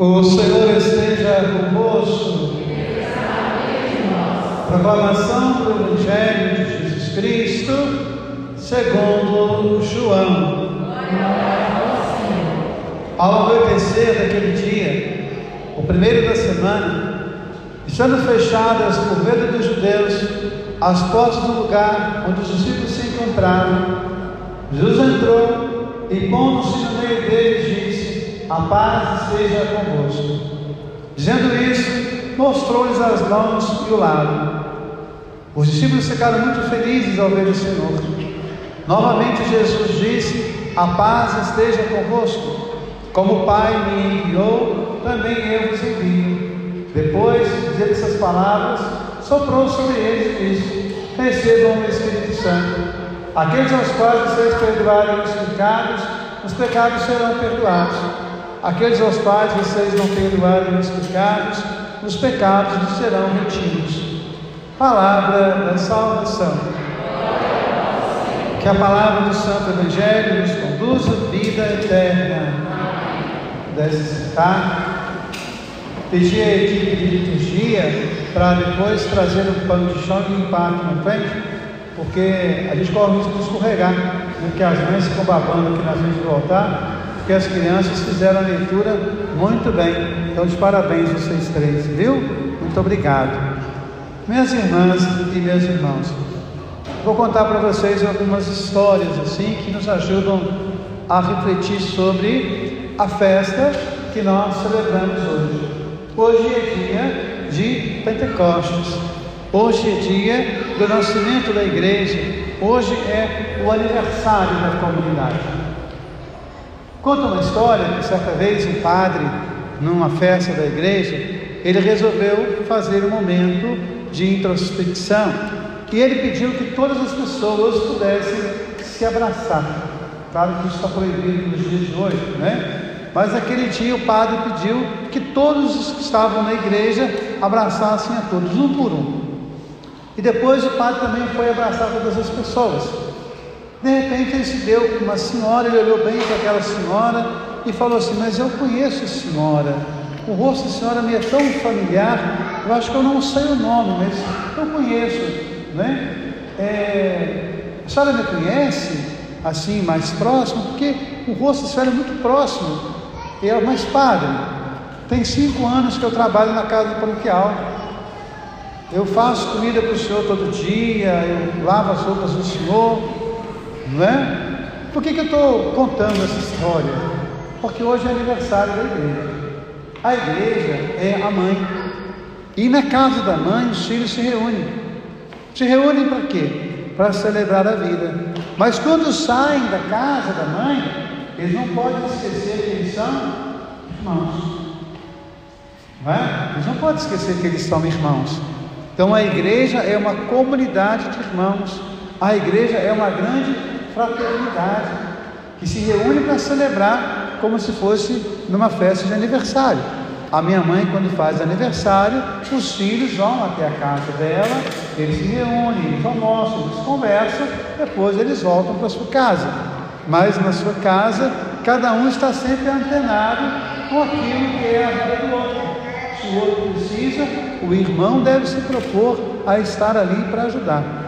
O Senhor esteja convosco. Proclamação do Evangelho de Jesus Cristo, segundo João. Ao anoitecer daquele dia, o primeiro da semana, estando fechadas por medo dos judeus as portas do lugar onde os discípulos se encontravam, Jesus entrou e, pondo-se no meio deles, A paz esteja convosco. Dizendo isso, mostrou-lhes as mãos e o lado. Os discípulos ficaram muito felizes ao ver o Senhor. Novamente Jesus disse: A paz esteja convosco. Como o Pai me enviou, também eu vos envio. Depois de essas palavras, soprou sobre eles e disse: Recebam o Espírito Santo. Aqueles aos quais vocês perdoarem os pecados, os pecados serão perdoados. Aqueles aos quais vocês não perdoarem os pecados, os pecados lhes serão retidos. Palavra da salvação. Que a palavra do Santo Evangelho nos conduza vida eterna. Pudesse sentar. Pedir a equipe de liturgia para depois trazer o pano de chão e limpar aqui na frente, porque a gente corre o risco de escorregar, né? porque as mães ficam babando aqui na frente do altar, porque as crianças fizeram a leitura muito bem. Então, de parabéns vocês três, viu? Muito obrigado. Minhas irmãs e meus irmãos, vou contar para vocês algumas histórias assim que nos ajudam a refletir sobre a festa que nós celebramos hoje. Hoje é dia de Pentecostes. Hoje é dia do nascimento da igreja. Hoje é o aniversário da comunidade. Conta uma história que certa vez um padre, numa festa da igreja, ele resolveu fazer um momento de introspecção e ele pediu que todas as pessoas pudessem se abraçar. Claro que isso está proibido nos dias de hoje, né? Mas naquele dia o padre pediu que todos os que estavam na igreja abraçassem a todos, um por um. E depois o padre também foi abraçar todas as pessoas. De repente ele se deu com uma senhora, ele olhou bem para aquela senhora e falou assim: Mas eu conheço a senhora, o rosto da senhora me é tão familiar, eu acho que eu não sei o nome, mas eu conheço, né? É, a senhora me conhece assim, mais próximo, porque o rosto da senhora é muito próximo. E é, mas padre, tem cinco anos que eu trabalho na casa paroquial. Eu faço comida para o senhor todo dia, eu lavo as roupas do senhor, não é? Por que, que eu estou contando essa história? Porque hoje é aniversário da igreja. A igreja é a mãe. E na casa da mãe os filhos se reúnem. Se reúnem para quê? Para celebrar a vida. Mas quando saem da casa da mãe, eles não podem esquecer que eles são irmãos. Não é? Eles não podem esquecer que eles são irmãos. Então a igreja é uma comunidade de irmãos. A igreja é uma grande fraternidade que se reúne para celebrar como se fosse numa festa de aniversário. A minha mãe, quando faz aniversário, os filhos vão até a casa dela, eles se reúnem, eles almoçam, eles conversam, depois eles voltam para sua casa. Mas na sua casa, cada um está sempre antenado com aquilo que é a vida do outro. Se o outro precisa, o irmão deve se propor a estar ali para ajudar.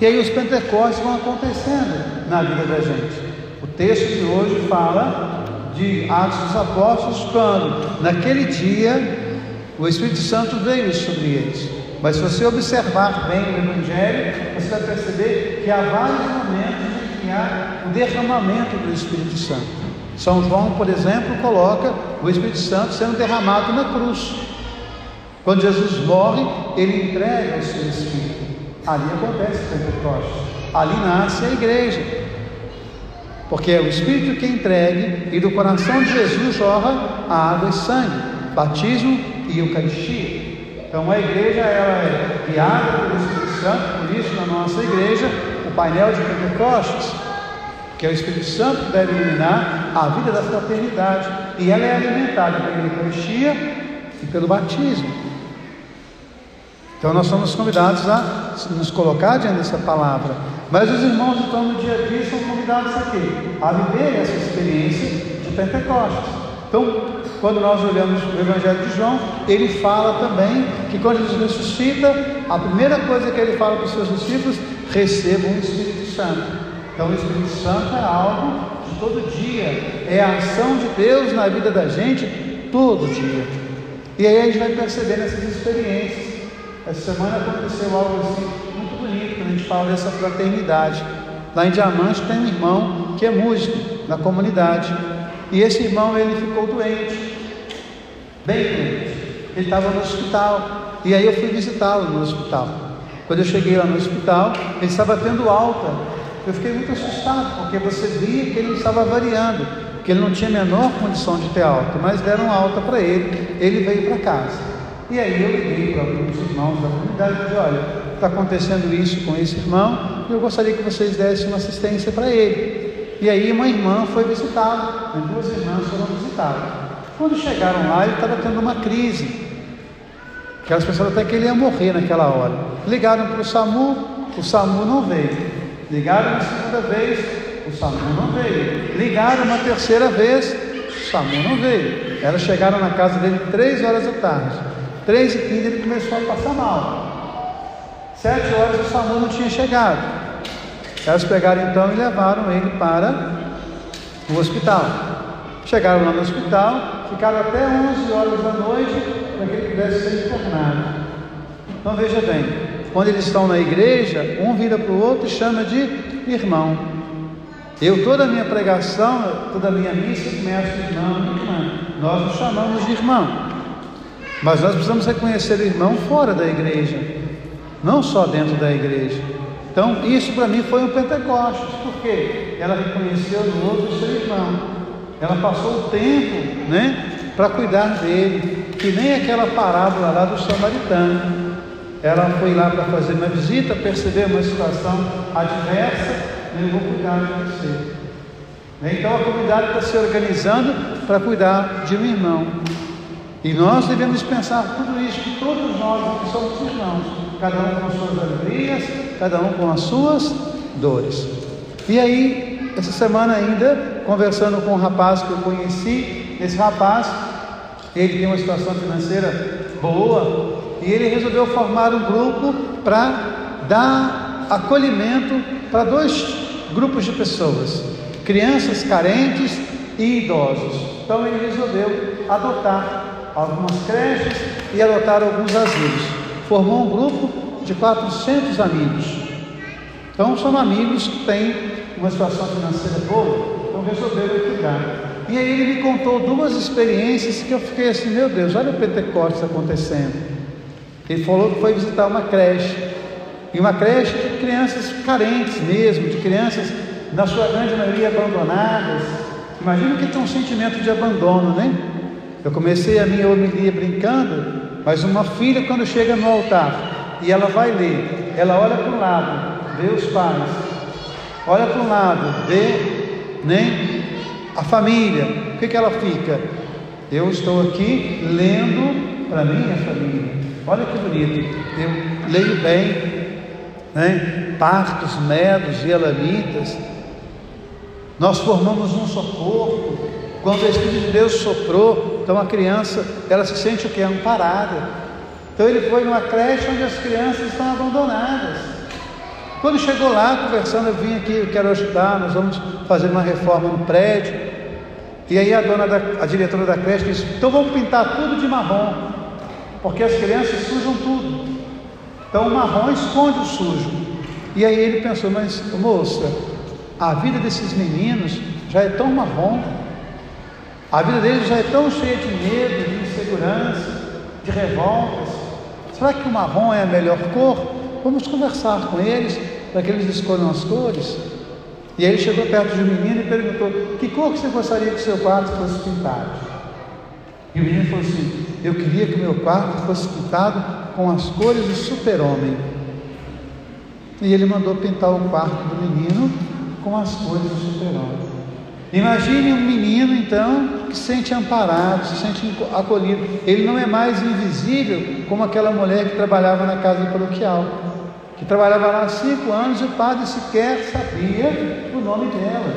E aí os Pentecostes vão acontecendo na vida da gente. O texto de hoje fala de Atos dos Apóstolos, quando naquele dia o Espírito Santo veio sobre eles. Mas se você observar bem o Evangelho, você vai perceber que há vários momentos em que há o derramamento do Espírito Santo. São João, por exemplo, coloca o Espírito Santo sendo derramado na cruz. Quando Jesus morre, ele entrega o seu Espírito. Ali acontece o Pentecostes. Ali nasce a igreja. Porque é o Espírito que entregue e do coração de Jesus jorra a água e sangue, batismo e Eucaristia. Então a igreja ela é guiada pelo Espírito Santo, por isso na nossa igreja o painel de Pentecostes, que é o Espírito Santo que deve iluminar a vida da fraternidade, e ela é alimentada pela Eucaristia e pelo batismo. Então nós somos convidados a nos colocar diante dessa palavra. Mas os irmãos então no dia a dia são convidados a quê? A viver essa experiência de Pentecostes. Então, quando nós olhamos o Evangelho de João, ele fala também que quando Jesus ressuscita, a primeira coisa que ele fala para os seus discípulos, recebam o Espírito Santo. Então o Espírito Santo é algo de todo dia, é a ação de Deus na vida da gente todo dia. E aí a gente vai percebendo essas experiências. Essa semana aconteceu algo assim muito bonito quando a gente fala dessa fraternidade. Lá em Diamante tem um irmão que é músico na comunidade. E esse irmão ele ficou doente, bem doente. Ele estava no hospital. E aí eu fui visitá-lo no hospital. Quando eu cheguei lá no hospital, ele estava tendo alta. Eu fiquei muito assustado, porque você via que ele estava variando, que ele não tinha a menor condição de ter alta, mas deram alta para ele, ele veio para casa. E aí eu liguei para os irmãos da comunidade e disse, olha, está acontecendo isso com esse irmão, e eu gostaria que vocês dessem uma assistência para ele. E aí uma irmã foi visitá-lo, duas irmãs foram visitá-lo. Quando chegaram lá, ele estava tendo uma crise. Aquelas pessoas até que ele ia morrer naquela hora. Ligaram para o SAMU, o SAMU não veio. Ligaram uma segunda vez, o SAMU não veio. Ligaram uma terceira vez, o SAMU não veio. Elas chegaram na casa dele três horas da tarde. Três e quinze ele começou a passar mal. Sete horas o SAMU não tinha chegado. Elas pegaram então e levaram ele para o hospital. Chegaram lá no hospital, ficaram até 11 horas da noite para que ele pudesse ser internado. Então veja bem, quando eles estão na igreja, um vira para o outro e chama de irmão. Eu, toda a minha pregação, toda a minha missa, começo irmão irmã. Nós nos chamamos de irmão. Mas nós precisamos reconhecer o irmão fora da igreja, não só dentro da igreja. Então, isso para mim foi um Pentecostes, porque ela reconheceu no outro seu irmão. Ela passou o tempo, né, para cuidar dele, que nem aquela parábola lá do samaritano. Ela foi lá para fazer uma visita, percebeu uma situação adversa, eu vou cuidar de você. Então a comunidade está se organizando para cuidar de um irmão. E nós devemos pensar tudo isso, que todos nós que somos irmãos, cada um com as suas alegrias, cada um com as suas dores. E aí, essa semana ainda, conversando com um rapaz que eu conheci, esse rapaz, ele tem uma situação financeira boa, e ele resolveu formar um grupo para dar acolhimento para dois grupos de pessoas, crianças carentes e idosos. Então ele resolveu adotar algumas creches e adotar alguns asilos. Formou um grupo de 400 amigos. Então são amigos que têm uma situação financeira boa, então resolveram cuidar. E aí ele me contou duas experiências que eu fiquei assim, meu Deus, olha o Pentecostes acontecendo. Ele falou que foi visitar uma creche, e uma creche de crianças carentes mesmo, de crianças, na sua grande maioria, abandonadas. Imagina que tem um sentimento de abandono, né? Eu comecei a minha homilia brincando, mas uma filha, quando chega no altar e ela vai ler, ela olha para um lado, vê os pais, olha para um lado, vê né, a família, o que, que ela fica? Eu estou aqui lendo para minha família. Olha que bonito, eu leio bem, né? partos, medos e elamitas. Nós formamos um só corpo, quando o Espírito de Deus soprou, então a criança, ela se sente o que? Amparada. Então ele foi numa creche onde as crianças estão abandonadas. Quando chegou lá, conversando, eu vim aqui, eu quero ajudar, nós vamos fazer uma reforma no prédio. E aí a dona, da, a diretora da creche disse, então vamos pintar tudo de marrom, porque as crianças sujam tudo. Então o marrom esconde o sujo. E aí ele pensou, mas moça, a vida desses meninos já é tão marrom, a vida deles já é tão cheia de medo, de insegurança, de revoltas. Será que o marrom é a melhor cor? Vamos conversar com eles para que eles escolham as cores. E aí ele chegou perto de um menino e perguntou: Que cor que você gostaria que seu quarto fosse pintado? E o menino falou assim: Eu queria que o meu quarto fosse pintado com as cores do super-homem. E ele mandou pintar o quarto do menino com as cores do super-homem. Imagine um menino então que se sente amparado, se sente acolhido. Ele não é mais invisível como aquela mulher que trabalhava na casa paroquial, que trabalhava lá há cinco anos e o padre sequer sabia o nome dela.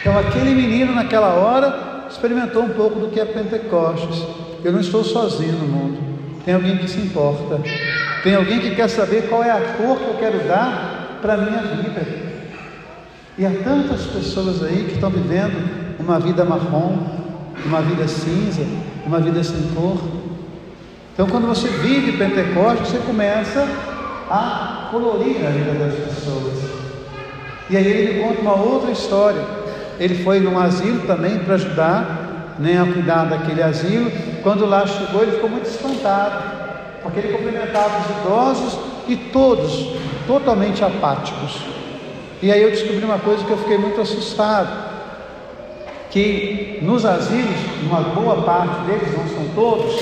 Então aquele menino naquela hora experimentou um pouco do que é Pentecostes. Eu não estou sozinho no mundo. Tem alguém que se importa. Tem alguém que quer saber qual é a cor que eu quero dar para a minha vida. E há tantas pessoas aí que estão vivendo uma vida marrom, uma vida cinza, uma vida sem cor. Então, quando você vive Pentecostes, você começa a colorir a vida das pessoas. E aí ele conta uma outra história. Ele foi num asilo também para ajudar né, a cuidar daquele asilo. Quando lá chegou, ele ficou muito espantado, porque ele cumprimentava os idosos e todos totalmente apáticos. E aí eu descobri uma coisa que eu fiquei muito assustado, que nos asilos, uma boa parte deles, não são todos,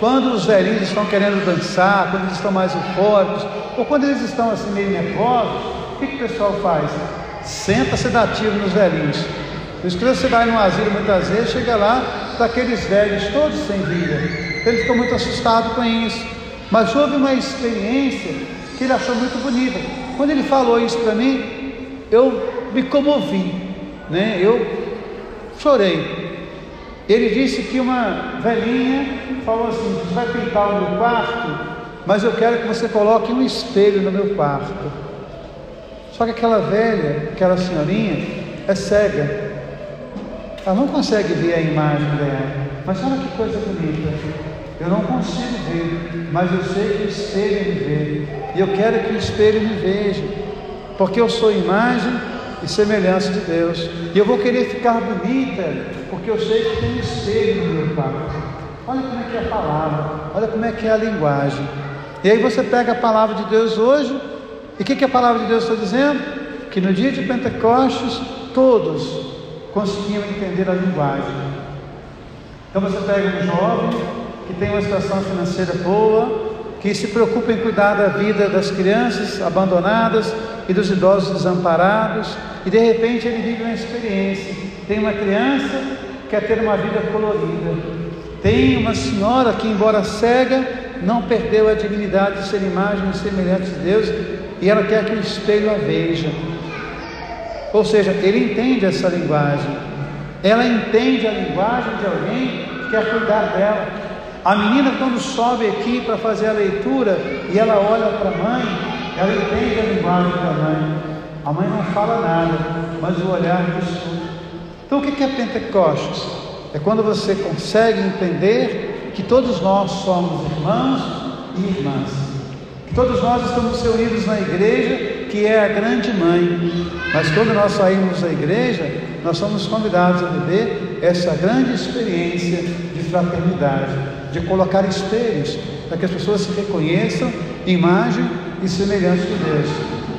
quando os velhinhos estão querendo dançar, quando eles estão mais eufóricos, ou quando eles estão assim meio nervosos, o que, que o pessoal faz? Senta sedativo nos velhinhos. Por isso que você vai num asilo muitas vezes, chega lá, está aqueles velhos todos sem vida. Ele ficou muito assustado com isso. Mas houve uma experiência que ele achou muito bonita. Quando ele falou isso para mim, eu me comovi, né? Eu chorei. Ele disse que uma velhinha falou assim: Você vai pintar o meu quarto, mas eu quero que você coloque um espelho no meu quarto. Só que aquela velha, aquela senhorinha, é cega. Ela não consegue ver a imagem dela. Mas olha que coisa bonita. Eu não consigo ver, mas eu sei que o espelho me vê. E eu quero que o espelho me veja. Porque eu sou imagem e semelhança de Deus. E eu vou querer ficar bonita, porque eu sei que tem um espelho no meu quarto. Olha como é que é a palavra, olha como é que é a linguagem. E aí você pega a palavra de Deus hoje, e o que, que a palavra de Deus está dizendo? Que no dia de Pentecostes, todos conseguiam entender a linguagem. Então você pega um jovem que tem uma situação financeira boa, que se preocupa em cuidar da vida das crianças abandonadas e dos idosos desamparados, e de repente ele vive uma experiência. Tem uma criança que quer ter uma vida colorida. Tem uma senhora que, embora cega, não perdeu a dignidade de ser imagem e semelhante de Deus, e ela quer que o espelho a veja. Ou seja, ele entende essa linguagem. Ela entende a linguagem de alguém que quer cuidar dela. A menina, quando sobe aqui para fazer a leitura e ela olha para a mãe, ela entende a linguagem da mãe. A mãe não fala nada, mas o olhar escuta. Então, o que é Pentecostes? É quando você consegue entender que todos nós somos irmãos e irmãs. Que todos nós estamos reunidos na igreja, que é a grande mãe. Mas quando nós saímos da igreja, nós somos convidados a viver essa grande experiência de fraternidade, de colocar espelhos para que as pessoas se reconheçam imagem e semelhança de Deus,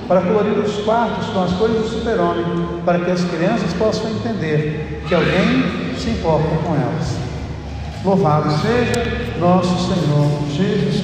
para colorir os quartos com as cores do super-homem, para que as crianças possam entender que alguém se importa com elas. Louvado seja nosso Senhor Jesus